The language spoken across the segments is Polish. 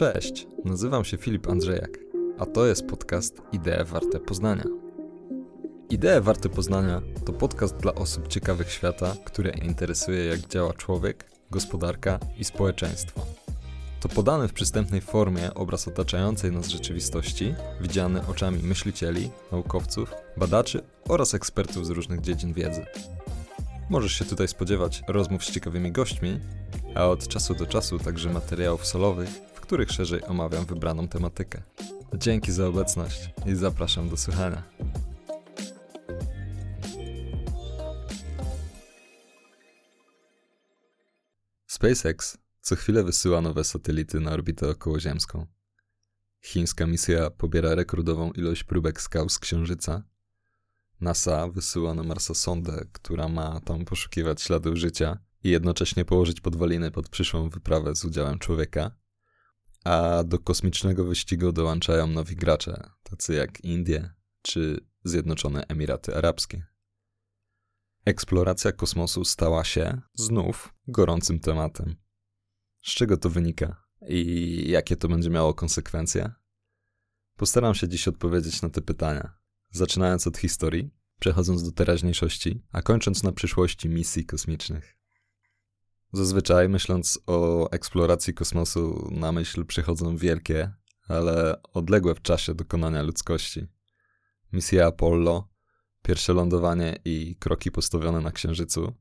Cześć, nazywam się Filip Andrzejak, a to jest podcast Idee Warte Poznania. Idee Warte Poznania to podcast dla osób ciekawych świata, które interesuje jak działa człowiek, gospodarka i społeczeństwo. To podany w przystępnej formie obraz otaczającej nas rzeczywistości, widziany oczami myślicieli, naukowców, badaczy oraz ekspertów z różnych dziedzin wiedzy. Możesz się tutaj spodziewać rozmów z ciekawymi gośćmi, a od czasu do czasu także materiałów solowych, których szerzej omawiam wybraną tematykę. Dzięki za obecność i zapraszam do słuchania. SpaceX co chwilę wysyła nowe satelity na orbitę okołoziemską. Chińska misja pobiera rekordową ilość próbek skał z Księżyca. NASA wysyła na Marsa sondę, która ma tam poszukiwać śladów życia i jednocześnie położyć podwaliny pod przyszłą wyprawę z udziałem człowieka. A do kosmicznego wyścigu dołączają nowi gracze, tacy jak Indie czy Zjednoczone Emiraty Arabskie. Eksploracja kosmosu stała się znów gorącym tematem. Z czego to wynika i jakie to będzie miało konsekwencje? Postaram się dziś odpowiedzieć na te pytania, zaczynając od historii, przechodząc do teraźniejszości, a kończąc na przyszłości misji kosmicznych. Zazwyczaj, myśląc o eksploracji kosmosu, na myśl przychodzą wielkie, ale odległe w czasie dokonania ludzkości. Misja Apollo, pierwsze lądowanie i kroki postawione na Księżycu,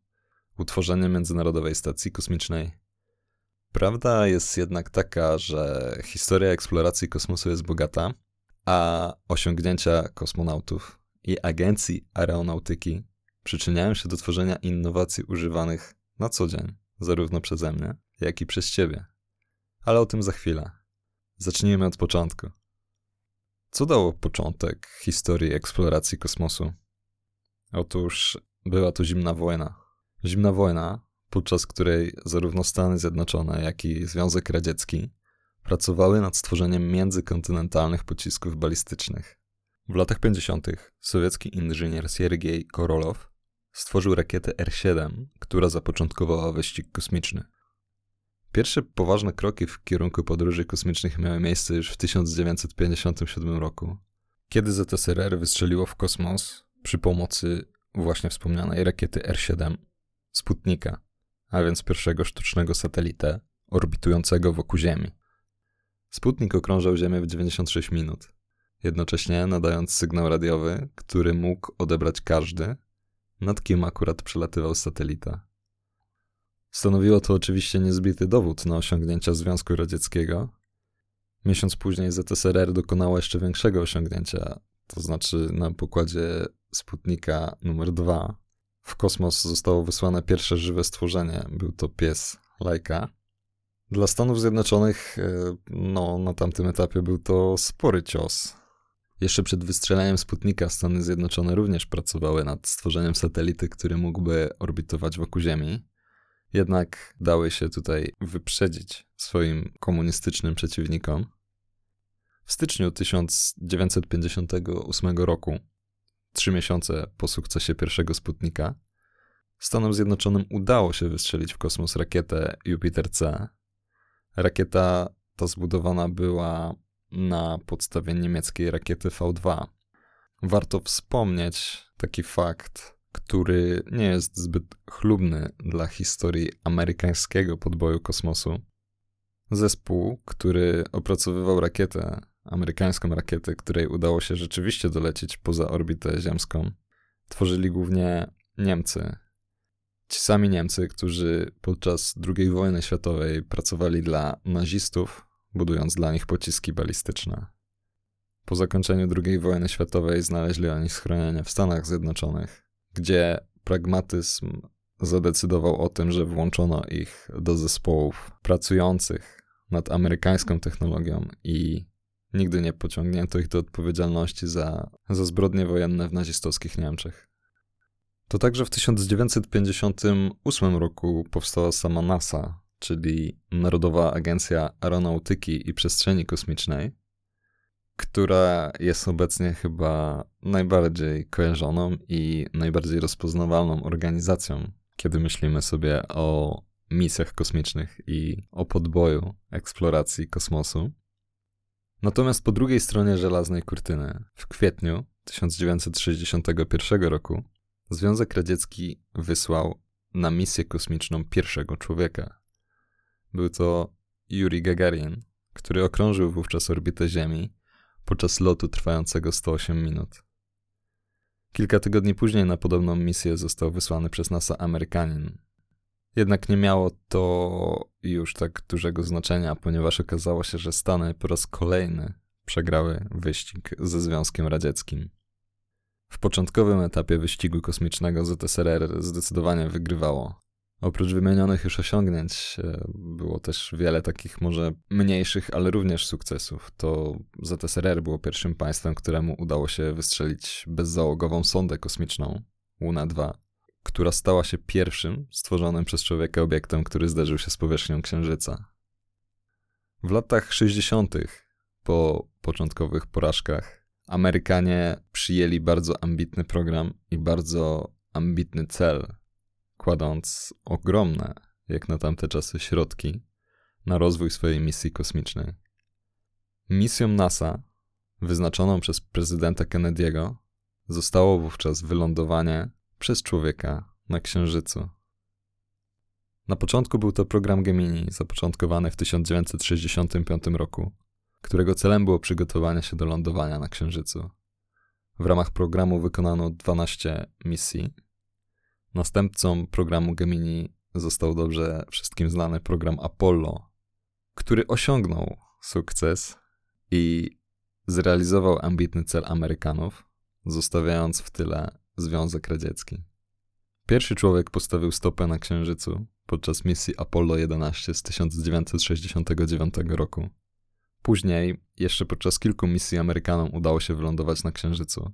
utworzenie Międzynarodowej Stacji Kosmicznej. Prawda jest jednak taka, że historia eksploracji kosmosu jest bogata, a osiągnięcia kosmonautów i agencji aeronautyki przyczyniają się do tworzenia innowacji używanych na co dzień zarówno przeze mnie, jak i przez ciebie. Ale o tym za chwilę. Zacznijmy od początku. Co dało początek historii eksploracji kosmosu? Otóż była to zimna wojna. Zimna wojna, podczas której zarówno Stany Zjednoczone, jak i Związek Radziecki pracowały nad stworzeniem międzykontynentalnych pocisków balistycznych. W latach 50. sowiecki inżynier Siergiej Korolow stworzył rakietę R-7, która zapoczątkowała wyścig kosmiczny. Pierwsze poważne kroki w kierunku podróży kosmicznych miały miejsce już w 1957 roku, kiedy ZSRR wystrzeliło w kosmos przy pomocy właśnie wspomnianej rakiety R-7 Sputnika, a więc pierwszego sztucznego satelitę orbitującego wokół Ziemi. Sputnik okrążał Ziemię w 96 minut, jednocześnie nadając sygnał radiowy, który mógł odebrać każdy, nad kim akurat przelatywał satelita. Stanowiło to oczywiście niezbity dowód na osiągnięcia Związku Radzieckiego. Miesiąc później ZSRR dokonała jeszcze większego osiągnięcia, to znaczy na pokładzie Sputnika numer 2 w kosmos zostało wysłane pierwsze żywe stworzenie. Był to pies Laika. Dla Stanów Zjednoczonych, e, no, na tamtym etapie był to spory cios. Jeszcze przed wystrzeleniem Sputnika Stany Zjednoczone również pracowały nad stworzeniem satelity, który mógłby orbitować wokół Ziemi. Jednak dały się tutaj wyprzedzić swoim komunistycznym przeciwnikom. W styczniu 1958 roku, trzy miesiące po sukcesie pierwszego Sputnika, Stanom Zjednoczonym udało się wystrzelić w kosmos rakietę Jupiter-C. Rakieta ta zbudowana była na podstawie niemieckiej rakiety V2. Warto wspomnieć taki fakt, który nie jest zbyt chlubny dla historii amerykańskiego podboju kosmosu. Zespół, który opracowywał rakietę, amerykańską rakietę, której udało się rzeczywiście dolecieć poza orbitę ziemską, tworzyli głównie Niemcy. Ci sami Niemcy, którzy podczas II wojny światowej pracowali dla nazistów, budując dla nich pociski balistyczne. Po zakończeniu II wojny światowej znaleźli oni schronienie w Stanach Zjednoczonych, gdzie pragmatyzm zadecydował o tym, że włączono ich do zespołów pracujących nad amerykańską technologią i nigdy nie pociągnięto ich do odpowiedzialności za, za zbrodnie wojenne w nazistowskich Niemczech. To także w 1958 roku powstała sama NASA, czyli Narodowa Agencja Aeronautyki i Przestrzeni Kosmicznej, która jest obecnie chyba najbardziej kojarzoną i najbardziej rozpoznawalną organizacją, kiedy myślimy sobie o misjach kosmicznych i o podboju eksploracji kosmosu. Natomiast po drugiej stronie żelaznej kurtyny, w kwietniu 1961 roku, Związek Radziecki wysłał na misję kosmiczną pierwszego człowieka. Był to Yuri Gagarin, który okrążył wówczas orbitę Ziemi podczas lotu trwającego 108 minut. Kilka tygodni później na podobną misję został wysłany przez NASA Amerykanin. Jednak nie miało to już tak dużego znaczenia, ponieważ okazało się, że Stany po raz kolejny przegrały wyścig ze Związkiem Radzieckim. W początkowym etapie wyścigu kosmicznego ZSRR zdecydowanie wygrywało. Oprócz wymienionych już osiągnięć, e, było też wiele takich może mniejszych, ale również sukcesów. To ZSRR było pierwszym państwem, któremu udało się wystrzelić bezzałogową sondę kosmiczną Luna 2, która stała się pierwszym stworzonym przez człowieka obiektem, który zderzył się z powierzchnią Księżyca. W latach 60., po początkowych porażkach, Amerykanie przyjęli bardzo ambitny program i bardzo ambitny cel kładąc ogromne, jak na tamte czasy, środki na rozwój swojej misji kosmicznej. Misją NASA, wyznaczoną przez prezydenta Kennedy'ego, zostało wówczas wylądowanie przez człowieka na Księżycu. Na początku był to program Gemini, zapoczątkowany w 1965 roku, którego celem było przygotowanie się do lądowania na Księżycu. W ramach programu wykonano 12 misji, Następcą programu Gemini został dobrze wszystkim znany program Apollo, który osiągnął sukces i zrealizował ambitny cel Amerykanów, zostawiając w tyle Związek Radziecki. Pierwszy człowiek postawił stopę na Księżycu podczas misji Apollo 11 z 1969 roku. Później, jeszcze podczas kilku misji Amerykanom udało się wylądować na Księżycu,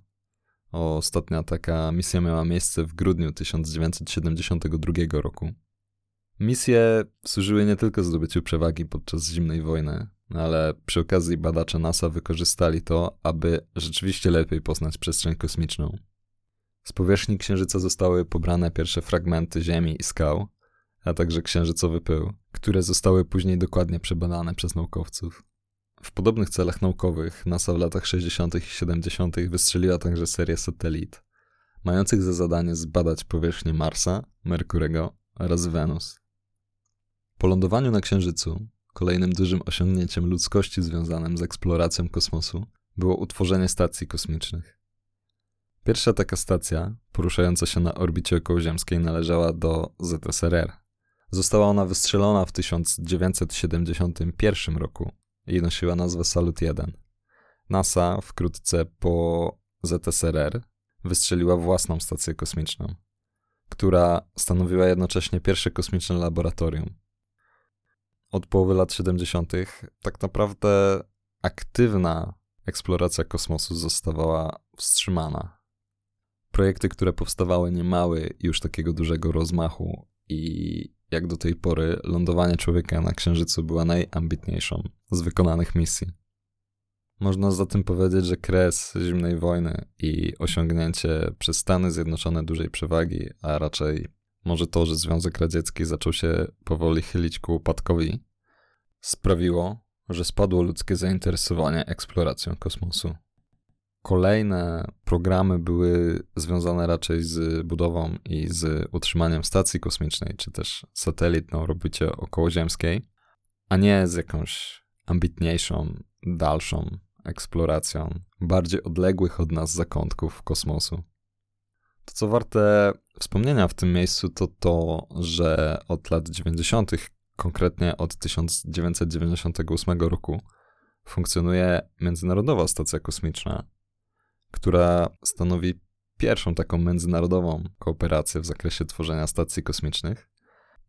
Ostatnia taka misja miała miejsce w grudniu 1972 roku. Misje służyły nie tylko zdobyciu przewagi podczas zimnej wojny, ale przy okazji badacze NASA wykorzystali to, aby rzeczywiście lepiej poznać przestrzeń kosmiczną. Z powierzchni Księżyca zostały pobrane pierwsze fragmenty Ziemi i skał, a także księżycowy pył, które zostały później dokładnie przebadane przez naukowców. W podobnych celach naukowych NASA w latach 60. i 70. wystrzeliła także serię satelit, mających za zadanie zbadać powierzchnię Marsa, Merkurego oraz Wenus. Po lądowaniu na Księżycu, kolejnym dużym osiągnięciem ludzkości związanym z eksploracją kosmosu było utworzenie stacji kosmicznych. Pierwsza taka stacja, poruszająca się na orbicie okołoziemskiej, należała do ZSRR. Została ona wystrzelona w 1971 roku i nosiła nazwę Salut 1. NASA wkrótce po ZSRR wystrzeliła własną stację kosmiczną, która stanowiła jednocześnie pierwsze kosmiczne laboratorium. Od połowy lat 70. tak naprawdę aktywna eksploracja kosmosu zostawała wstrzymana. Projekty, które powstawały, nie miały już takiego dużego rozmachu i jak do tej pory lądowanie człowieka na Księżycu była najambitniejszą z wykonanych misji. Można zatem powiedzieć, że kres zimnej wojny i osiągnięcie przez Stany Zjednoczone dużej przewagi, a raczej może to, że Związek Radziecki zaczął się powoli chylić ku upadkowi, sprawiło, że spadło ludzkie zainteresowanie eksploracją kosmosu. Kolejne programy były związane raczej z budową i z utrzymaniem stacji kosmicznej, czy też satelit na orbicie okołoziemskiej, a nie z jakąś ambitniejszą, dalszą eksploracją bardziej odległych od nas zakątków kosmosu. To, co warte wspomnienia w tym miejscu, to to, że od lat 90., konkretnie od 1998 roku, funkcjonuje Międzynarodowa Stacja Kosmiczna, która stanowi pierwszą taką międzynarodową kooperację w zakresie tworzenia stacji kosmicznych.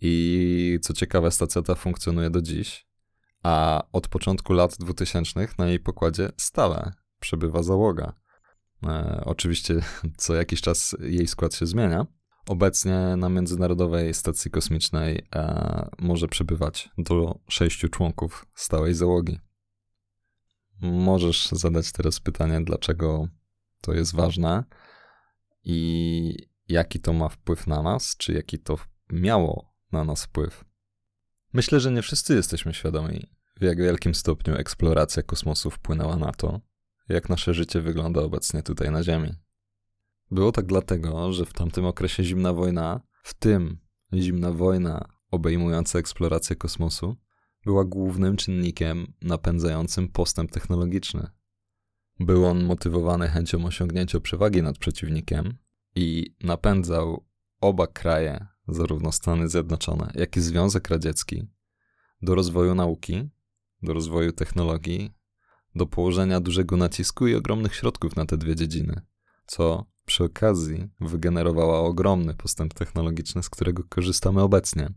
I co ciekawe, stacja ta funkcjonuje do dziś, a od początku lat 2000 na jej pokładzie stale przebywa załoga. E, oczywiście co jakiś czas jej skład się zmienia. Obecnie na Międzynarodowej Stacji Kosmicznej e, może przebywać do sześciu członków stałej załogi. Możesz zadać teraz pytanie, dlaczego to jest ważne i jaki to ma wpływ na nas, czy jaki to miało na nas wpływ. Myślę, że nie wszyscy jesteśmy świadomi, w jak wielkim stopniu eksploracja kosmosu wpłynęła na to, jak nasze życie wygląda obecnie tutaj na Ziemi. Było tak dlatego, że w tamtym okresie zimna wojna, w tym zimna wojna obejmująca eksplorację kosmosu, była głównym czynnikiem napędzającym postęp technologiczny. Był on motywowany chęcią osiągnięcia przewagi nad przeciwnikiem i napędzał oba kraje, zarówno Stany Zjednoczone, jak i Związek Radziecki, do rozwoju nauki, do rozwoju technologii, do położenia dużego nacisku i ogromnych środków na te dwie dziedziny, co przy okazji wygenerowała ogromny postęp technologiczny, z którego korzystamy obecnie.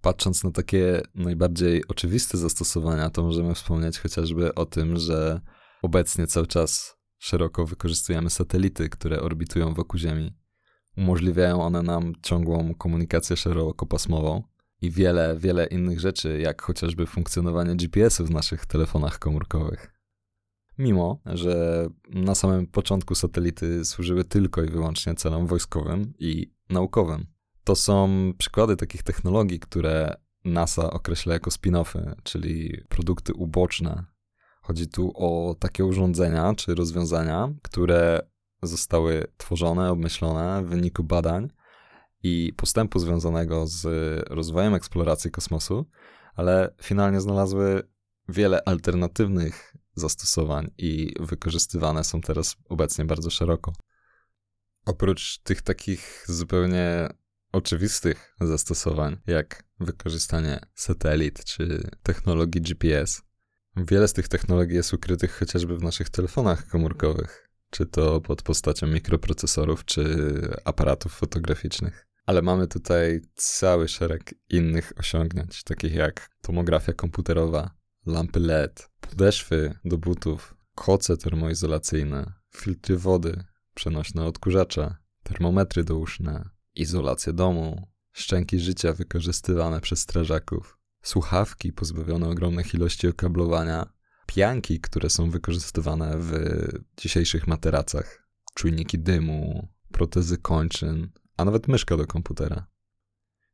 Patrząc na takie najbardziej oczywiste zastosowania, to możemy wspomnieć chociażby o tym, że obecnie cały czas szeroko wykorzystujemy satelity, które orbitują wokół Ziemi. Umożliwiają one nam ciągłą komunikację szerokopasmową i wiele, wiele innych rzeczy, jak chociażby funkcjonowanie GPS-u w naszych telefonach komórkowych. Mimo, że na samym początku satelity służyły tylko i wyłącznie celom wojskowym i naukowym. To są przykłady takich technologii, które NASA określa jako spin-offy, czyli produkty uboczne. Chodzi tu o takie urządzenia czy rozwiązania, które zostały tworzone, obmyślone w wyniku badań i postępu związanego z rozwojem eksploracji kosmosu, ale finalnie znalazły wiele alternatywnych zastosowań i wykorzystywane są teraz obecnie bardzo szeroko. Oprócz tych takich zupełnie oczywistych zastosowań, jak wykorzystanie satelit czy technologii GPS, wiele z tych technologii jest ukrytych chociażby w naszych telefonach komórkowych, czy to pod postacią mikroprocesorów, czy aparatów fotograficznych. Ale mamy tutaj cały szereg innych osiągnięć, takich jak tomografia komputerowa, lampy LED, podeszwy do butów, koce termoizolacyjne, filtry wody, przenośne odkurzacze, termometry douszne, izolację domu, szczęki życia wykorzystywane przez strażaków, słuchawki pozbawione ogromnych ilości okablowania, pianki, które są wykorzystywane w dzisiejszych materacach, czujniki dymu, protezy kończyn, a nawet myszka do komputera.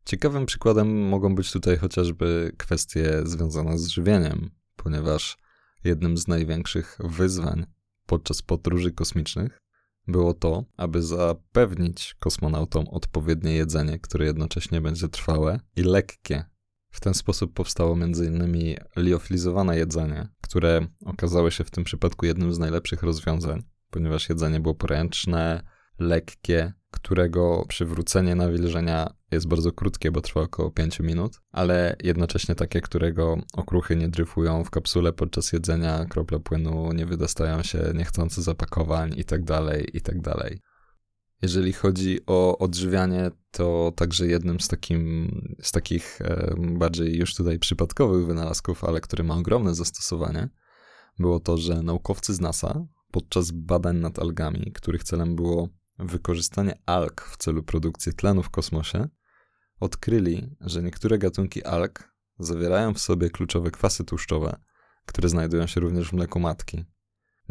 Ciekawym przykładem mogą być tutaj chociażby kwestie związane z żywieniem, ponieważ jednym z największych wyzwań podczas podróży kosmicznych było to, aby zapewnić kosmonautom odpowiednie jedzenie, które jednocześnie będzie trwałe i lekkie. W ten sposób powstało m.in. liofilizowane jedzenie, które okazało się w tym przypadku jednym z najlepszych rozwiązań, ponieważ jedzenie było poręczne, lekkie, którego przywrócenie nawilżenia jest bardzo krótkie, bo trwa około 5 minut, ale jednocześnie takie, którego okruchy nie dryfują w kapsule podczas jedzenia, krople płynu nie wydostają się niechcący zapakowań itd., tak itd. Jeżeli chodzi o odżywianie, to także jednym z, takim, z takich bardziej już tutaj przypadkowych wynalazków, ale który ma ogromne zastosowanie, było to, że naukowcy z NASA podczas badań nad algami, których celem było wykorzystanie alg w celu produkcji tlenu w kosmosie, odkryli, że niektóre gatunki alg zawierają w sobie kluczowe kwasy tłuszczowe, które znajdują się również w mleku matki.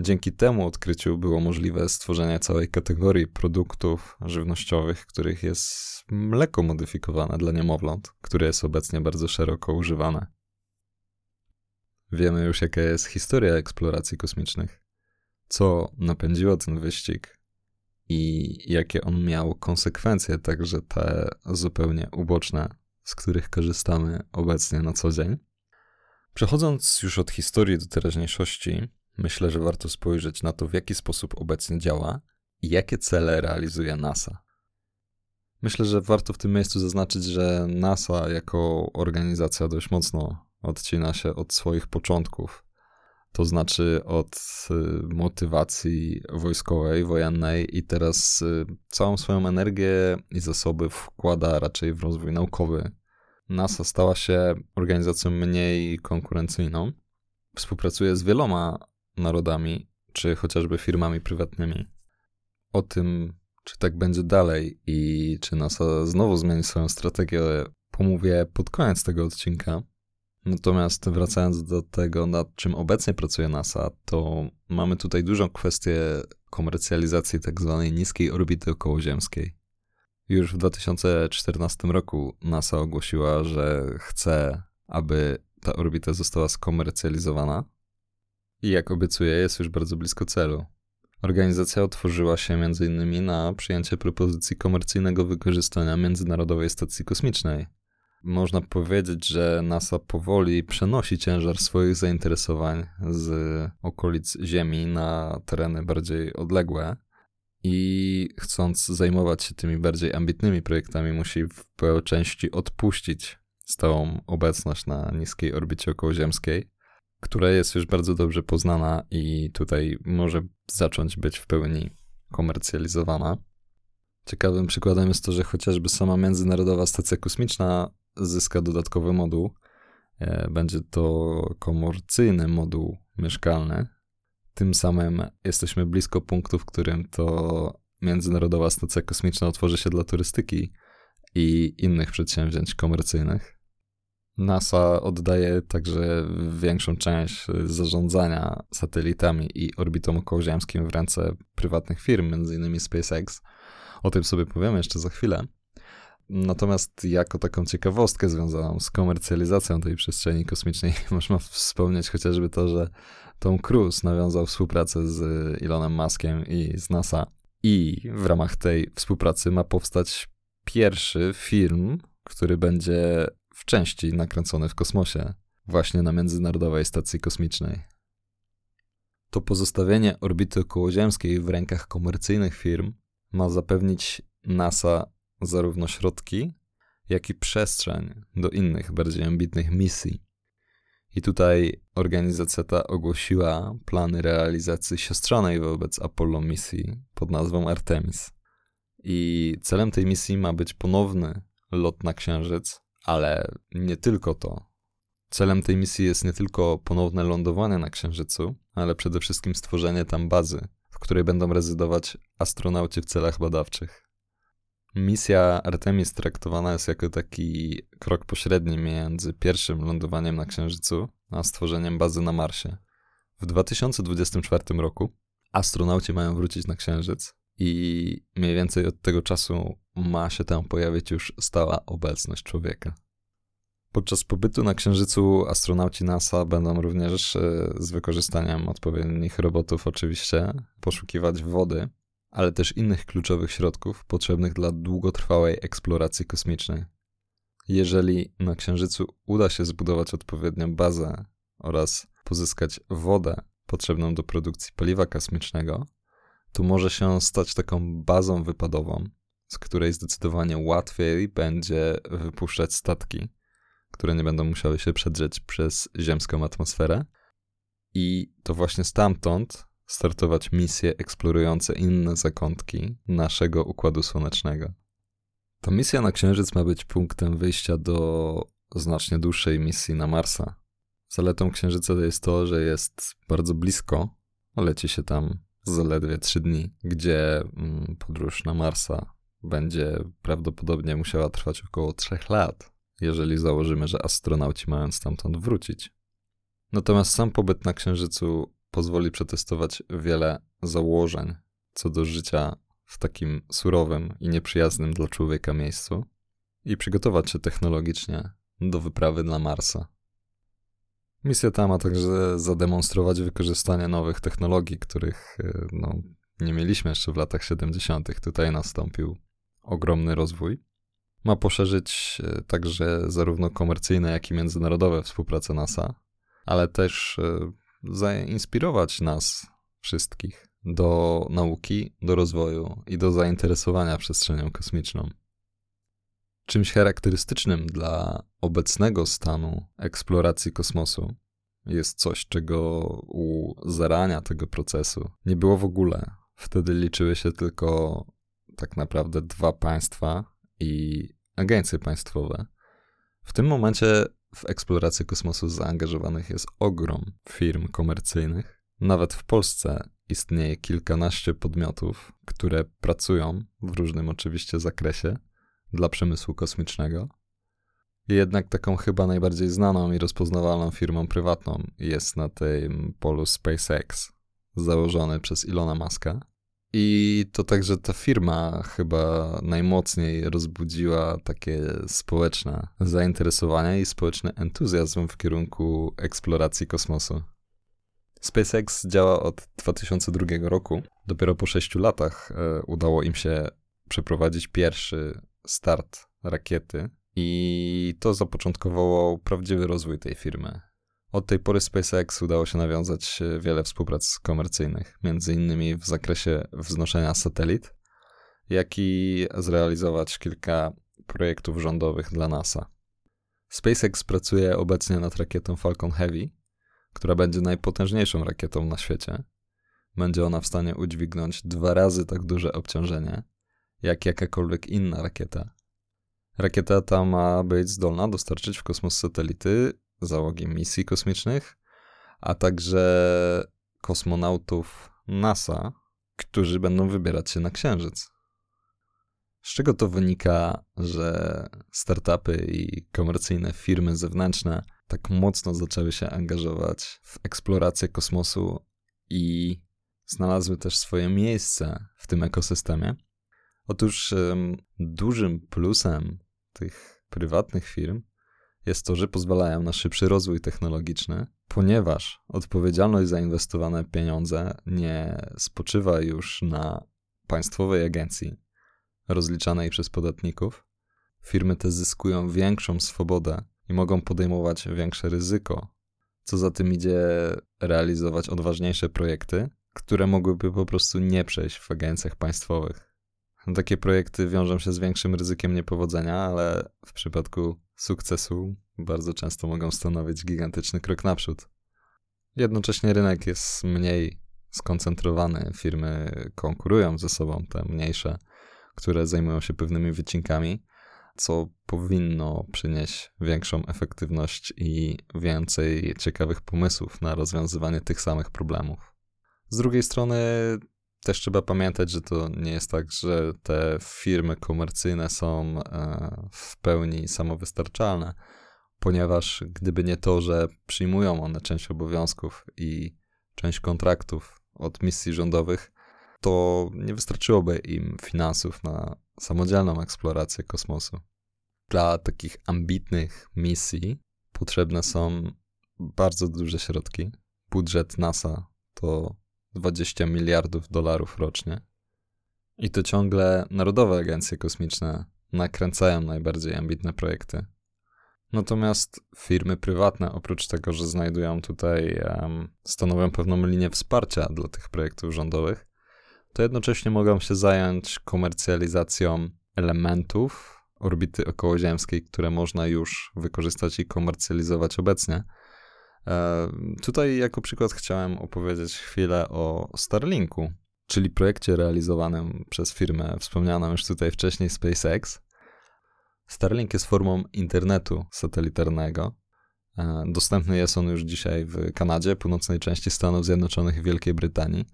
Dzięki temu odkryciu było możliwe stworzenie całej kategorii produktów żywnościowych, których jest mleko modyfikowane dla niemowląt, które jest obecnie bardzo szeroko używane. Wiemy już, jaka jest historia eksploracji kosmicznych, co napędziło ten wyścig i jakie on miał konsekwencje, także te zupełnie uboczne, z których korzystamy obecnie na co dzień. Przechodząc już od historii do teraźniejszości, myślę, że warto spojrzeć na to, w jaki sposób obecnie działa i jakie cele realizuje NASA. Myślę, że warto w tym miejscu zaznaczyć, że NASA jako organizacja dość mocno odcina się od swoich początków to znaczy od y, motywacji wojskowej, wojennej i teraz y, całą swoją energię i zasoby wkłada raczej w rozwój naukowy. NASA stała się organizacją mniej konkurencyjną. Współpracuje z wieloma narodami, czy chociażby firmami prywatnymi. O tym, czy tak będzie dalej i czy NASA znowu zmieni swoją strategię, pomówię pod koniec tego odcinka. Natomiast wracając do tego, nad czym obecnie pracuje NASA, to mamy tutaj dużą kwestię komercjalizacji tak zwanej niskiej orbity okołoziemskiej. Już w 2014 roku NASA ogłosiła, że chce, aby ta orbita została skomercjalizowana. I jak obiecuje, jest już bardzo blisko celu. Organizacja otworzyła się m.in. na przyjęcie propozycji komercyjnego wykorzystania Międzynarodowej Stacji Kosmicznej. Można powiedzieć, że NASA powoli przenosi ciężar swoich zainteresowań z okolic Ziemi na tereny bardziej odległe i chcąc zajmować się tymi bardziej ambitnymi projektami, musi w części odpuścić stałą obecność na niskiej orbicie okołoziemskiej, która jest już bardzo dobrze poznana i tutaj może zacząć być w pełni komercjalizowana. Ciekawym przykładem jest to, że chociażby sama Międzynarodowa Stacja Kosmiczna zyska dodatkowy moduł. E, będzie to komercyjny moduł mieszkalny. Tym samym jesteśmy blisko punktu, w którym to Międzynarodowa Stacja Kosmiczna otworzy się dla turystyki i innych przedsięwzięć komercyjnych. NASA oddaje także większą część zarządzania satelitami i orbitą okołoziemskim w ręce prywatnych firm, m.in. SpaceX. O tym sobie powiemy jeszcze za chwilę. Natomiast jako taką ciekawostkę związaną z komercjalizacją tej przestrzeni kosmicznej można wspomnieć chociażby to, że Tom Cruise nawiązał współpracę z Elonem Muskiem i z NASA. I w ramach tej współpracy ma powstać pierwszy film, który będzie w części nakręcony w kosmosie, właśnie na Międzynarodowej Stacji Kosmicznej. To pozostawienie orbity okołoziemskiej w rękach komercyjnych firm ma zapewnić NASA zarówno środki, jak i przestrzeń do innych, bardziej ambitnych misji. I tutaj organizacja ta ogłosiła plany realizacji siostrzanej wobec Apollo misji pod nazwą Artemis. I celem tej misji ma być ponowny lot na Księżyc, ale nie tylko to. Celem tej misji jest nie tylko ponowne lądowanie na Księżycu, ale przede wszystkim stworzenie tam bazy, w której będą rezydować astronauci w celach badawczych. Misja Artemis traktowana jest jako taki krok pośredni między pierwszym lądowaniem na Księżycu a stworzeniem bazy na Marsie. W 2024 roku astronauci mają wrócić na Księżyc i mniej więcej od tego czasu ma się tam pojawić już stała obecność człowieka. Podczas pobytu na Księżycu astronauci NASA będą również e, z wykorzystaniem odpowiednich robotów oczywiście poszukiwać wody ale też innych kluczowych środków potrzebnych dla długotrwałej eksploracji kosmicznej. Jeżeli na Księżycu uda się zbudować odpowiednią bazę oraz pozyskać wodę potrzebną do produkcji paliwa kosmicznego, to może się stać taką bazą wypadową, z której zdecydowanie łatwiej będzie wypuszczać statki, które nie będą musiały się przedrzeć przez ziemską atmosferę. I to właśnie stamtąd startować misje eksplorujące inne zakątki naszego układu słonecznego. Ta misja na Księżyc ma być punktem wyjścia do znacznie dłuższej misji na Marsa. Zaletą Księżyca jest to, że jest bardzo blisko, leci się tam zaledwie 3 dni, gdzie mm, podróż na Marsa będzie prawdopodobnie musiała trwać około 3 lat, jeżeli założymy, że astronauci mają stamtąd wrócić. Natomiast sam pobyt na Księżycu pozwoli przetestować wiele założeń co do życia w takim surowym i nieprzyjaznym dla człowieka miejscu i przygotować się technologicznie do wyprawy na Marsa. Misja ta ma także zademonstrować wykorzystanie nowych technologii, których e, no, nie mieliśmy jeszcze w latach 70. Tutaj nastąpił ogromny rozwój. Ma poszerzyć e, także zarówno komercyjne, jak i międzynarodowe współpracę NASA, ale też e, zainspirować nas wszystkich do nauki, do rozwoju i do zainteresowania przestrzenią kosmiczną. Czymś charakterystycznym dla obecnego stanu eksploracji kosmosu jest coś, czego u zarania tego procesu nie było w ogóle. Wtedy liczyły się tylko tak naprawdę dwa państwa i agencje państwowe. W tym momencie w eksplorację kosmosu zaangażowanych jest ogrom firm komercyjnych. Nawet w Polsce istnieje kilkanaście podmiotów, które pracują w różnym oczywiście zakresie dla przemysłu kosmicznego. Jednak taką chyba najbardziej znaną i rozpoznawalną firmą prywatną jest na tym polu SpaceX, założony przez Ilona Muska. I to także ta firma chyba najmocniej rozbudziła takie społeczne zainteresowanie i społeczny entuzjazm w kierunku eksploracji kosmosu. SpaceX działa od 2002 roku. Dopiero po 6 latach e, udało im się przeprowadzić pierwszy start rakiety i to zapoczątkowało prawdziwy rozwój tej firmy. Od tej pory SpaceX udało się nawiązać e, wiele współprac komercyjnych, między innymi w zakresie wznoszenia satelit, jak i zrealizować kilka projektów rządowych dla NASA. SpaceX pracuje obecnie nad rakietą Falcon Heavy, która będzie najpotężniejszą rakietą na świecie. Będzie ona w stanie udźwignąć dwa razy tak duże obciążenie, jak jakakolwiek inna rakieta. Rakieta ta ma być zdolna dostarczyć w kosmos satelity, załogi misji kosmicznych, a także kosmonautów NASA, którzy będą wybierać się na Księżyc. Z czego to wynika, że startupy i komercyjne firmy zewnętrzne tak mocno zaczęły się angażować w eksplorację kosmosu i znalazły też swoje miejsce w tym ekosystemie? Otóż um, dużym plusem tych prywatnych firm jest to, że pozwalają na szybszy rozwój technologiczny, ponieważ odpowiedzialność za inwestowane pieniądze nie spoczywa już na państwowej agencji rozliczanej przez podatników. Firmy te zyskują większą swobodę i mogą podejmować większe ryzyko, co za tym idzie realizować odważniejsze projekty, które mogłyby po prostu nie przejść w agencjach państwowych. Takie projekty wiążą się z większym ryzykiem niepowodzenia, ale w przypadku sukcesu bardzo często mogą stanowić gigantyczny krok naprzód. Jednocześnie rynek jest mniej skoncentrowany, firmy konkurują ze sobą, te mniejsze, które zajmują się pewnymi wycinkami, co powinno przynieść większą efektywność i więcej ciekawych pomysłów na rozwiązywanie tych samych problemów. Z drugiej strony też trzeba pamiętać, że to nie jest tak, że te firmy komercyjne są e, w pełni samowystarczalne, ponieważ gdyby nie to, że przyjmują one część obowiązków i część kontraktów od misji rządowych, to nie wystarczyłoby im finansów na samodzielną eksplorację kosmosu. Dla takich ambitnych misji potrzebne są bardzo duże środki. Budżet NASA to 20 miliardów dolarów rocznie. I to ciągle narodowe agencje kosmiczne nakręcają najbardziej ambitne projekty. Natomiast firmy prywatne, oprócz tego, że znajdują tutaj, um, stanowią pewną linię wsparcia dla tych projektów rządowych, to jednocześnie mogą się zająć komercjalizacją elementów orbity okołoziemskiej, które można już wykorzystać i komercjalizować obecnie tutaj jako przykład chciałem opowiedzieć chwilę o Starlinku, czyli projekcie realizowanym przez firmę wspomnianą już tutaj wcześniej SpaceX. Starlink jest formą internetu satelitarnego. E, dostępny jest on już dzisiaj w Kanadzie, północnej części Stanów Zjednoczonych i Wielkiej Brytanii,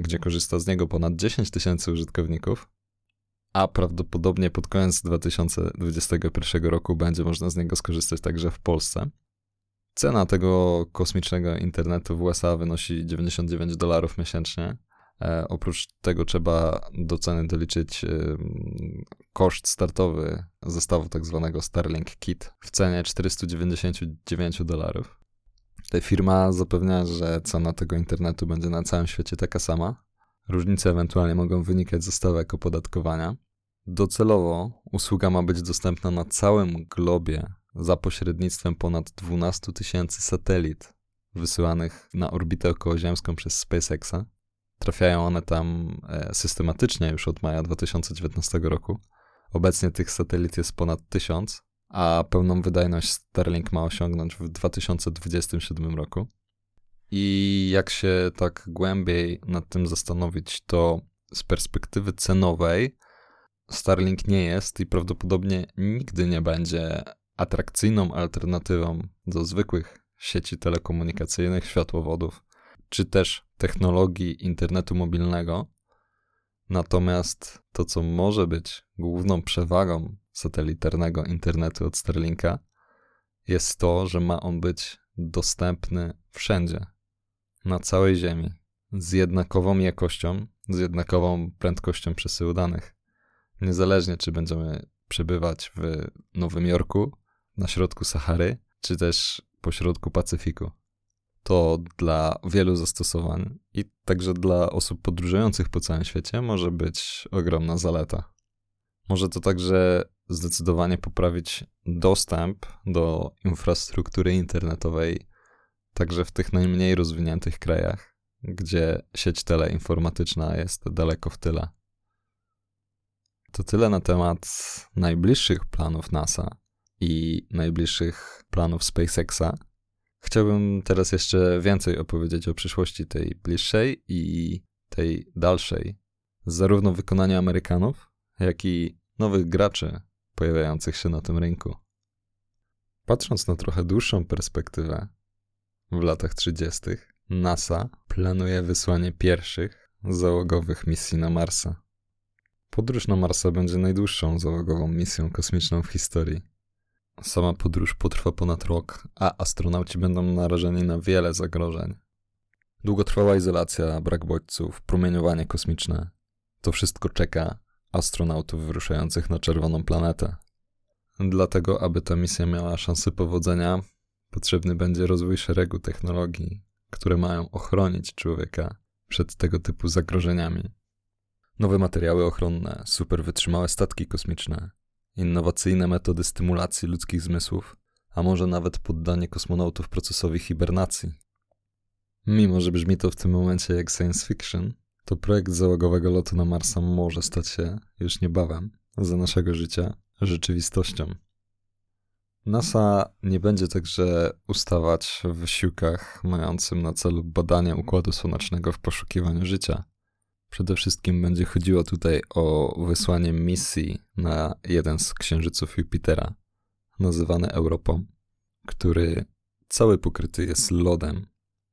gdzie korzysta z niego ponad 10 tysięcy użytkowników, a prawdopodobnie pod koniec 2021 roku będzie można z niego skorzystać także w Polsce. Cena tego kosmicznego internetu w USA wynosi 99 dolarów miesięcznie. E, oprócz tego trzeba do ceny doliczyć koszt startowy zestawu tak zwanego Starlink Kit w cenie 499 dolarów. Firma zapewnia, że cena tego internetu będzie na całym świecie taka sama. Różnice ewentualnie mogą wynikać ze stawek opodatkowania. Docelowo usługa ma być dostępna na całym globie za pośrednictwem ponad 12 tysięcy satelit wysyłanych na orbitę okołoziemską przez SpaceXa. Trafiają one tam e, systematycznie już od maja 2019 roku. Obecnie tych satelit jest ponad 1000, a pełną wydajność Starlink ma osiągnąć w 2027 roku. I jak się tak głębiej nad tym zastanowić, to z perspektywy cenowej Starlink nie jest i prawdopodobnie nigdy nie będzie atrakcyjną alternatywą do zwykłych sieci telekomunikacyjnych, światłowodów, czy też technologii internetu mobilnego. Natomiast to, co może być główną przewagą satelitarnego internetu od Starlinka, jest to, że ma on być dostępny wszędzie, na całej Ziemi, z jednakową jakością, z jednakową prędkością przesyłu danych. Niezależnie, czy będziemy przebywać w Nowym Jorku, na środku Sahary, czy też po środku Pacyfiku. To dla wielu zastosowań i także dla osób podróżujących po całym świecie może być ogromna zaleta. Może to także zdecydowanie poprawić dostęp do infrastruktury internetowej także w tych najmniej rozwiniętych krajach, gdzie sieć teleinformatyczna jest daleko w tyle. To tyle na temat najbliższych planów NASA i najbliższych planów SpaceXa. Chciałbym teraz jeszcze więcej opowiedzieć o przyszłości tej bliższej i tej dalszej, zarówno wykonania Amerykanów, jak i nowych graczy pojawiających się na tym rynku. Patrząc na trochę dłuższą perspektywę, w latach 30. NASA planuje wysłanie pierwszych załogowych misji na Marsa. Podróż na Marsa będzie najdłuższą załogową misją kosmiczną w historii. Sama podróż potrwa ponad rok, a astronauci będą narażeni na wiele zagrożeń. Długotrwała izolacja, brak bodźców, promieniowanie kosmiczne to wszystko czeka astronautów wyruszających na czerwoną planetę. Dlatego, aby ta misja miała szansę powodzenia, potrzebny będzie rozwój szeregu technologii, które mają ochronić człowieka przed tego typu zagrożeniami. Nowe materiały ochronne, super wytrzymałe statki kosmiczne, innowacyjne metody stymulacji ludzkich zmysłów, a może nawet poddanie kosmonautów procesowi hibernacji. Mimo, że brzmi to w tym momencie jak science fiction, to projekt załogowego lotu na Marsa może stać się już niebawem, za naszego życia, rzeczywistością. NASA nie będzie także ustawać w wysiłkach mającym na celu badanie układu słonecznego w poszukiwaniu życia. Przede wszystkim będzie chodziło tutaj o wysłanie misji na jeden z księżyców Jupitera, nazywany Europą, który cały pokryty jest lodem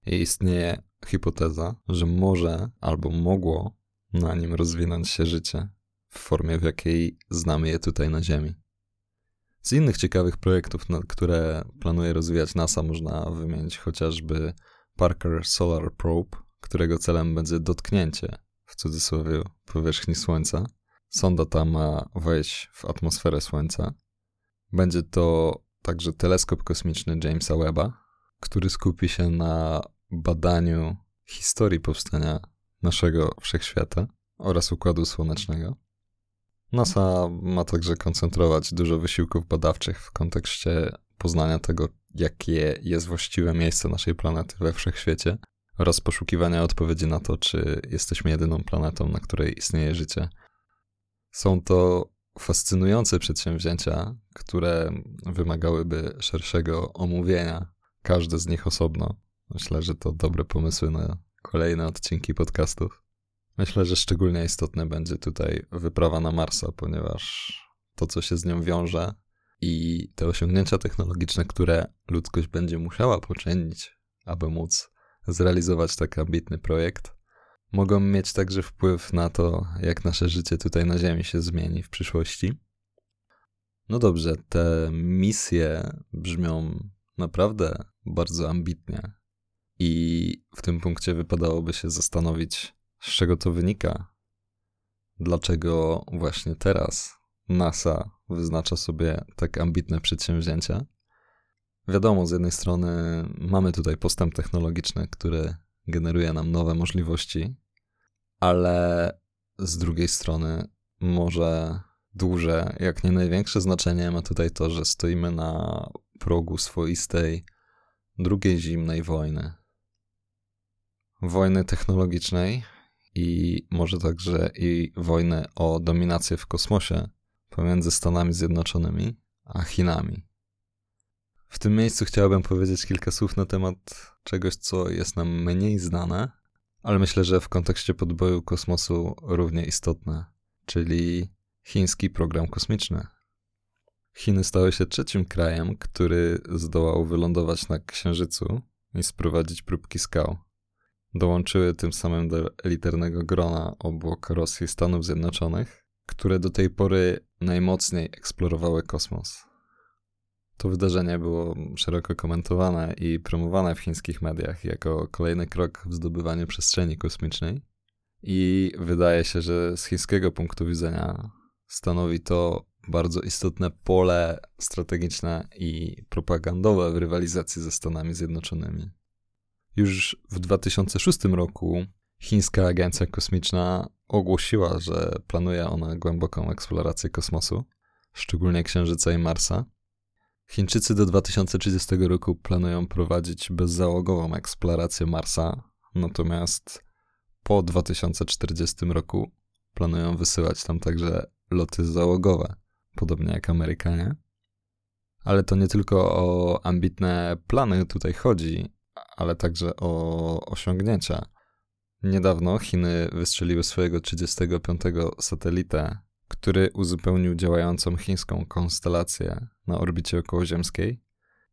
i istnieje hipoteza, że może albo mogło na nim rozwinąć się życie w formie, w jakiej znamy je tutaj na Ziemi. Z innych ciekawych projektów, które planuje rozwijać NASA, można wymienić chociażby Parker Solar Probe, którego celem będzie dotknięcie, w cudzysłowie, powierzchni Słońca. Sonda ta ma wejść w atmosferę Słońca. Będzie to także teleskop kosmiczny Jamesa Webba, który skupi się na badaniu historii powstania naszego wszechświata oraz układu słonecznego. NASA ma także koncentrować dużo wysiłków badawczych w kontekście poznania tego, jakie jest właściwe miejsce naszej planety we wszechświecie oraz poszukiwania odpowiedzi na to, czy jesteśmy jedyną planetą, na której istnieje życie. Są to fascynujące przedsięwzięcia, które wymagałyby szerszego omówienia, każde z nich osobno. Myślę, że to dobre pomysły na kolejne odcinki podcastów. Myślę, że szczególnie istotne będzie tutaj wyprawa na Marsa, ponieważ to, co się z nią wiąże i te osiągnięcia technologiczne, które ludzkość będzie musiała poczynić, aby móc zrealizować tak ambitny projekt, mogą mieć także wpływ na to, jak nasze życie tutaj na Ziemi się zmieni w przyszłości. No dobrze, te misje brzmią naprawdę bardzo ambitnie. I w tym punkcie wypadałoby się zastanowić, z czego to wynika? Dlaczego właśnie teraz NASA wyznacza sobie tak ambitne przedsięwzięcia? Wiadomo, z jednej strony mamy tutaj postęp technologiczny, który generuje nam nowe możliwości, ale z drugiej strony może duże, jak nie największe znaczenie ma tutaj to, że stoimy na progu swoistej drugiej zimnej wojny. Wojny technologicznej, i może także i wojnę o dominację w kosmosie pomiędzy Stanami Zjednoczonymi a Chinami. W tym miejscu chciałbym powiedzieć kilka słów na temat czegoś, co jest nam mniej znane, ale myślę, że w kontekście podboju kosmosu równie istotne, czyli chiński program kosmiczny. Chiny stały się trzecim krajem, który zdołał wylądować na Księżycu i sprowadzić próbki skał. Dołączyły tym samym do elitarnego grona obok Rosji i Stanów Zjednoczonych, które do tej pory najmocniej eksplorowały kosmos. To wydarzenie było szeroko komentowane i promowane w chińskich mediach jako kolejny krok w zdobywaniu przestrzeni kosmicznej. I wydaje się, że z chińskiego punktu widzenia stanowi to bardzo istotne pole strategiczne i propagandowe w rywalizacji ze Stanami Zjednoczonymi. Już w 2006 roku chińska agencja kosmiczna ogłosiła, że planuje ona głęboką eksplorację kosmosu, szczególnie Księżyca i Marsa. Chińczycy do 2030 roku planują prowadzić bezzałogową eksplorację Marsa, natomiast po 2040 roku planują wysyłać tam także loty załogowe, podobnie jak Amerykanie. Ale to nie tylko o ambitne plany tutaj chodzi, ale także o osiągnięcia. Niedawno Chiny wystrzeliły swojego 35. satelitę, który uzupełnił działającą chińską konstelację na orbicie okołoziemskiej,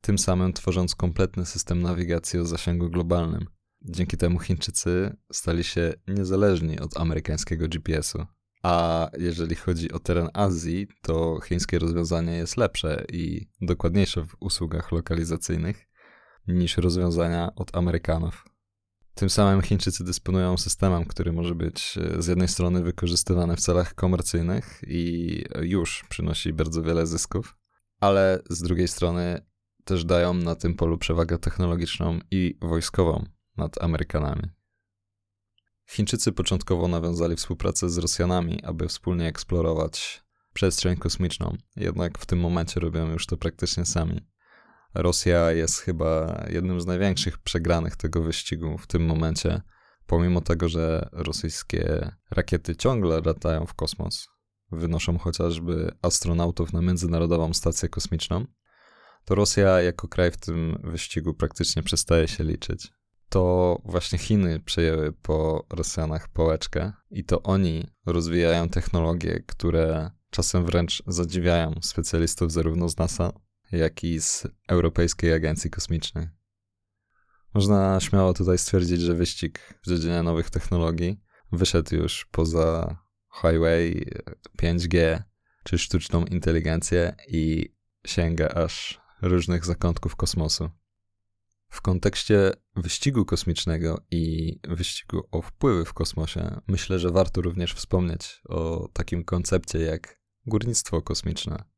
tym samym tworząc kompletny system nawigacji o zasięgu globalnym. Dzięki temu Chińczycy stali się niezależni od amerykańskiego GPS-u. A jeżeli chodzi o teren Azji, to chińskie rozwiązanie jest lepsze i dokładniejsze w usługach lokalizacyjnych niż rozwiązania od Amerykanów. Tym samym Chińczycy dysponują systemem, który może być e, z jednej strony wykorzystywany w celach komercyjnych i już przynosi bardzo wiele zysków, ale z drugiej strony też dają na tym polu przewagę technologiczną i wojskową nad Amerykanami. Chińczycy początkowo nawiązali współpracę z Rosjanami, aby wspólnie eksplorować przestrzeń kosmiczną, jednak w tym momencie robią już to praktycznie sami. Rosja jest chyba jednym z największych przegranych tego wyścigu w tym momencie, pomimo tego, że rosyjskie rakiety ciągle latają w kosmos, wynoszą chociażby astronautów na Międzynarodową Stację Kosmiczną, to Rosja jako kraj w tym wyścigu praktycznie przestaje się liczyć. To właśnie Chiny przejęły po Rosjanach połeczkę i to oni rozwijają technologie, które czasem wręcz zadziwiają specjalistów zarówno z NASA, jak i z Europejskiej Agencji Kosmicznej. Można śmiało tutaj stwierdzić, że wyścig w dziedzinie nowych technologii wyszedł już poza highway 5G czy sztuczną inteligencję i sięga aż różnych zakątków kosmosu. W kontekście wyścigu kosmicznego i wyścigu o wpływy w kosmosie, myślę, że warto również wspomnieć o takim koncepcie jak górnictwo kosmiczne.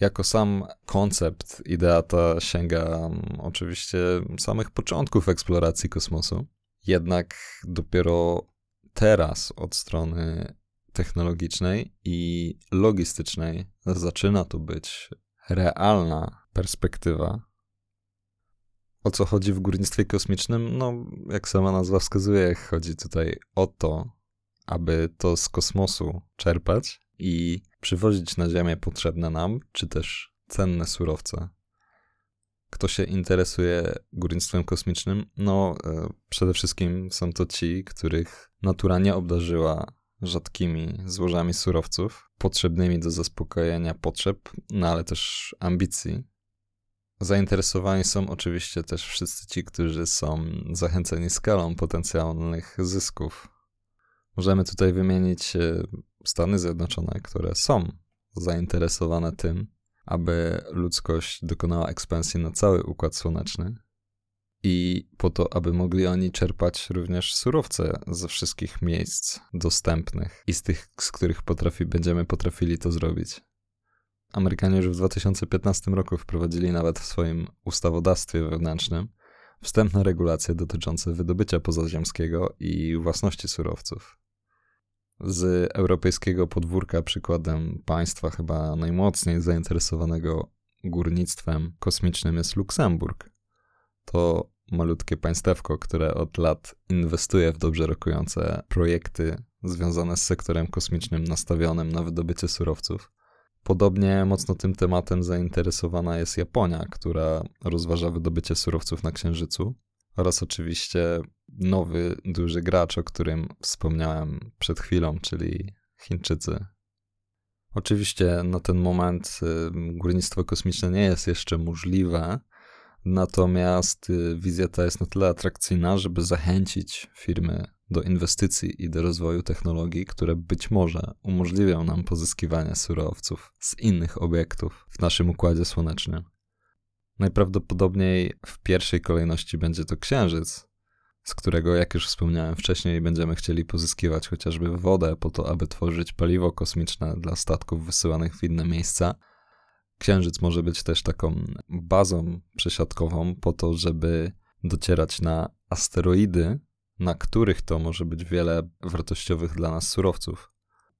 Jako sam koncept, idea ta sięga mm, oczywiście samych początków eksploracji kosmosu. Jednak dopiero teraz od strony technologicznej i logistycznej zaczyna tu być realna perspektywa. O co chodzi w górnictwie kosmicznym? No, jak sama nazwa wskazuje, chodzi tutaj o to, aby to z kosmosu czerpać i przywozić na Ziemię potrzebne nam, czy też cenne surowce. Kto się interesuje górnictwem kosmicznym? No, e, przede wszystkim są to ci, których natura nie obdarzyła rzadkimi złożami surowców, potrzebnymi do zaspokojenia potrzeb, no ale też ambicji. Zainteresowani są oczywiście też wszyscy ci, którzy są zachęceni skalą potencjalnych zysków. Możemy tutaj wymienić e, Stany Zjednoczone, które są zainteresowane tym, aby ludzkość dokonała ekspansji na cały układ słoneczny i po to, aby mogli oni czerpać również surowce ze wszystkich miejsc dostępnych i z tych, z których potrafi, będziemy potrafili to zrobić. Amerykanie już w 2015 roku wprowadzili nawet w swoim ustawodawstwie wewnętrznym wstępne regulacje dotyczące wydobycia pozaziemskiego i własności surowców. Z europejskiego podwórka przykładem państwa chyba najmocniej zainteresowanego górnictwem kosmicznym jest Luksemburg. To malutkie państewko, które od lat inwestuje w dobrze rokujące projekty związane z sektorem kosmicznym nastawionym na wydobycie surowców. Podobnie mocno tym tematem zainteresowana jest Japonia, która rozważa wydobycie surowców na Księżycu oraz oczywiście nowy, duży gracz, o którym wspomniałem przed chwilą, czyli Chińczycy. Oczywiście na ten moment górnictwo kosmiczne nie jest jeszcze możliwe, natomiast y, wizja ta jest na tyle atrakcyjna, żeby zachęcić firmy do inwestycji i do rozwoju technologii, które być może umożliwią nam pozyskiwanie surowców z innych obiektów w naszym układzie słonecznym. Najprawdopodobniej w pierwszej kolejności będzie to Księżyc, z którego, jak już wspomniałem wcześniej, będziemy chcieli pozyskiwać chociażby wodę po to, aby tworzyć paliwo kosmiczne dla statków wysyłanych w inne miejsca. Księżyc może być też taką bazą przesiadkową po to, żeby docierać na asteroidy, na których to może być wiele wartościowych dla nas surowców.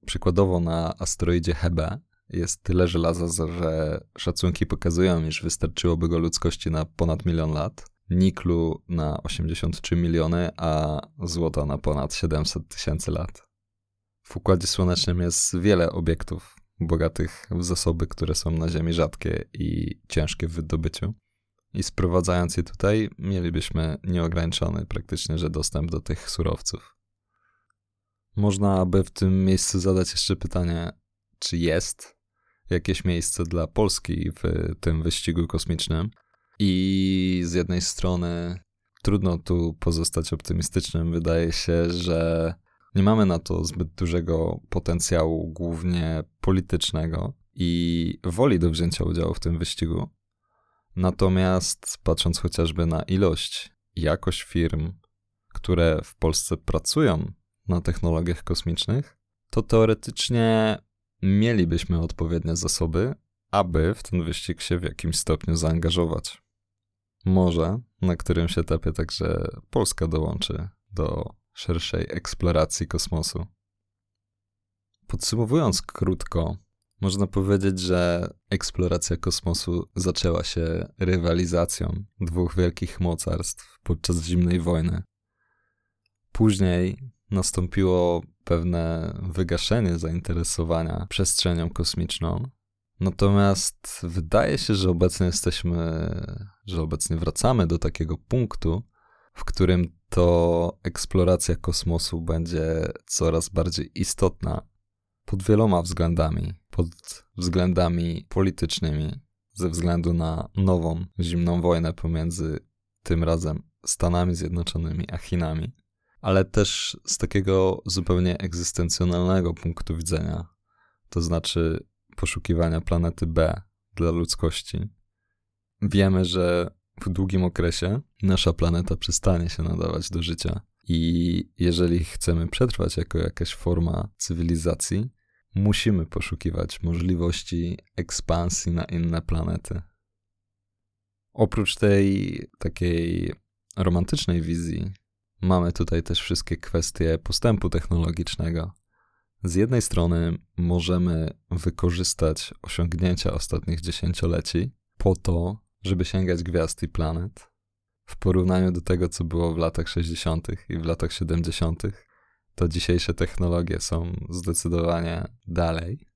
Przykładowo na asteroidzie Hebe jest tyle żelaza, że szacunki pokazują, iż wystarczyłoby go ludzkości na ponad milion lat, niklu na 83 miliony, a złota na ponad 700 tysięcy lat. W Układzie Słonecznym jest wiele obiektów bogatych w zasoby, które są na Ziemi rzadkie i ciężkie w wydobyciu. I sprowadzając je tutaj, mielibyśmy nieograniczony praktycznie, że dostęp do tych surowców. Można by w tym miejscu zadać jeszcze pytanie, czy jest jakieś miejsce dla Polski w tym wyścigu kosmicznym? I z jednej strony trudno tu pozostać optymistycznym. Wydaje się, że nie mamy na to zbyt dużego potencjału, głównie politycznego i woli do wzięcia udziału w tym wyścigu. Natomiast patrząc chociażby na ilość i jakość firm, które w Polsce pracują na technologiach kosmicznych, to teoretycznie mielibyśmy odpowiednie zasoby, aby w ten wyścig się w jakimś stopniu zaangażować. Może na którymś etapie także Polska dołączy do szerszej eksploracji kosmosu. Podsumowując krótko, można powiedzieć, że eksploracja kosmosu zaczęła się rywalizacją dwóch wielkich mocarstw podczas zimnej wojny. Później nastąpiło pewne wygaszenie zainteresowania przestrzenią kosmiczną. Natomiast wydaje się, że obecnie jesteśmy, że obecnie wracamy do takiego punktu, w którym to eksploracja kosmosu będzie coraz bardziej istotna pod wieloma względami. Pod względami politycznymi, ze względu na nową zimną wojnę pomiędzy tym razem Stanami Zjednoczonymi a Chinami, ale też z takiego zupełnie egzystencjonalnego punktu widzenia, to znaczy poszukiwania planety B dla ludzkości. Wiemy, że w długim okresie nasza planeta przestanie się nadawać do życia. I jeżeli chcemy przetrwać jako jakaś forma cywilizacji, musimy poszukiwać możliwości ekspansji na inne planety. Oprócz tej takiej romantycznej wizji, mamy tutaj też wszystkie kwestie postępu technologicznego. Z jednej strony możemy wykorzystać osiągnięcia ostatnich dziesięcioleci po to, żeby sięgać gwiazd i planet. W porównaniu do tego, co było w latach 60. i w latach 70., to dzisiejsze technologie są zdecydowanie dalej.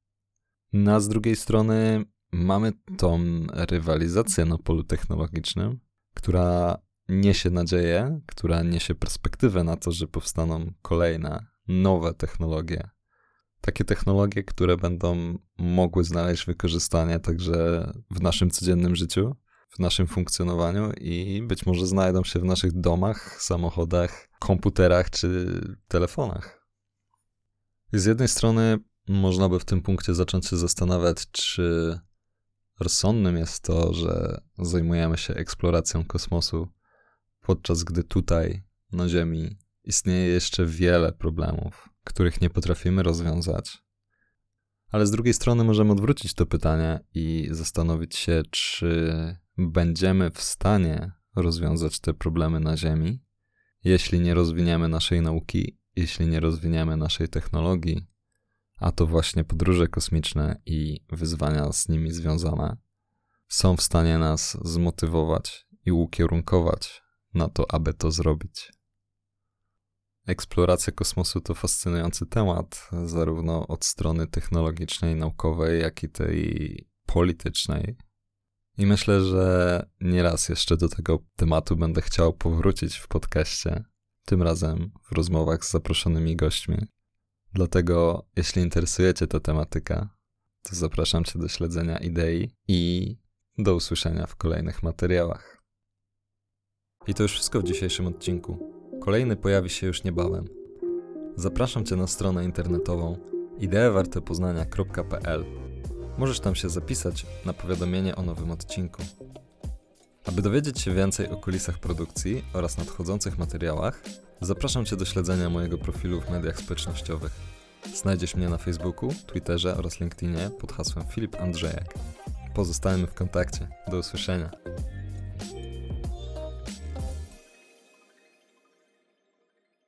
No a z drugiej strony mamy tą rywalizację na polu technologicznym, która niesie nadzieję, która niesie perspektywę na to, że powstaną kolejne nowe technologie. Takie technologie, które będą mogły znaleźć wykorzystanie także w naszym codziennym życiu, w naszym funkcjonowaniu i być może znajdą się w naszych domach, samochodach, komputerach czy telefonach. Z jednej strony można by w tym punkcie zacząć się zastanawiać, czy rozsądnym jest to, że zajmujemy się eksploracją kosmosu, podczas gdy tutaj, na Ziemi, istnieje jeszcze wiele problemów, których nie potrafimy rozwiązać. Ale z drugiej strony możemy odwrócić to pytanie i zastanowić się, czy będziemy w stanie rozwiązać te problemy na Ziemi, jeśli nie rozwiniemy naszej nauki, jeśli nie rozwiniemy naszej technologii, a to właśnie podróże kosmiczne i wyzwania z nimi związane, są w stanie nas zmotywować i ukierunkować na to, aby to zrobić. Eksploracja kosmosu to fascynujący temat, zarówno od strony technologicznej, naukowej, jak i tej politycznej. I myślę, że nieraz jeszcze do tego tematu będę chciał powrócić w podcaście, tym razem w rozmowach z zaproszonymi gośćmi. Dlatego, jeśli interesujecie ta tematyka, to zapraszam Cię do śledzenia idei i do usłyszenia w kolejnych materiałach. I to już wszystko w dzisiejszym odcinku. Kolejny pojawi się już niebawem. Zapraszam Cię na stronę internetową ideewartepoznania.pl. Możesz tam się zapisać na powiadomienie o nowym odcinku. Aby dowiedzieć się więcej o kulisach produkcji oraz nadchodzących materiałach, zapraszam Cię do śledzenia mojego profilu w mediach społecznościowych. Znajdziesz mnie na Facebooku, Twitterze oraz LinkedInie pod hasłem Filip Andrzejek. Pozostajemy w kontakcie. Do usłyszenia.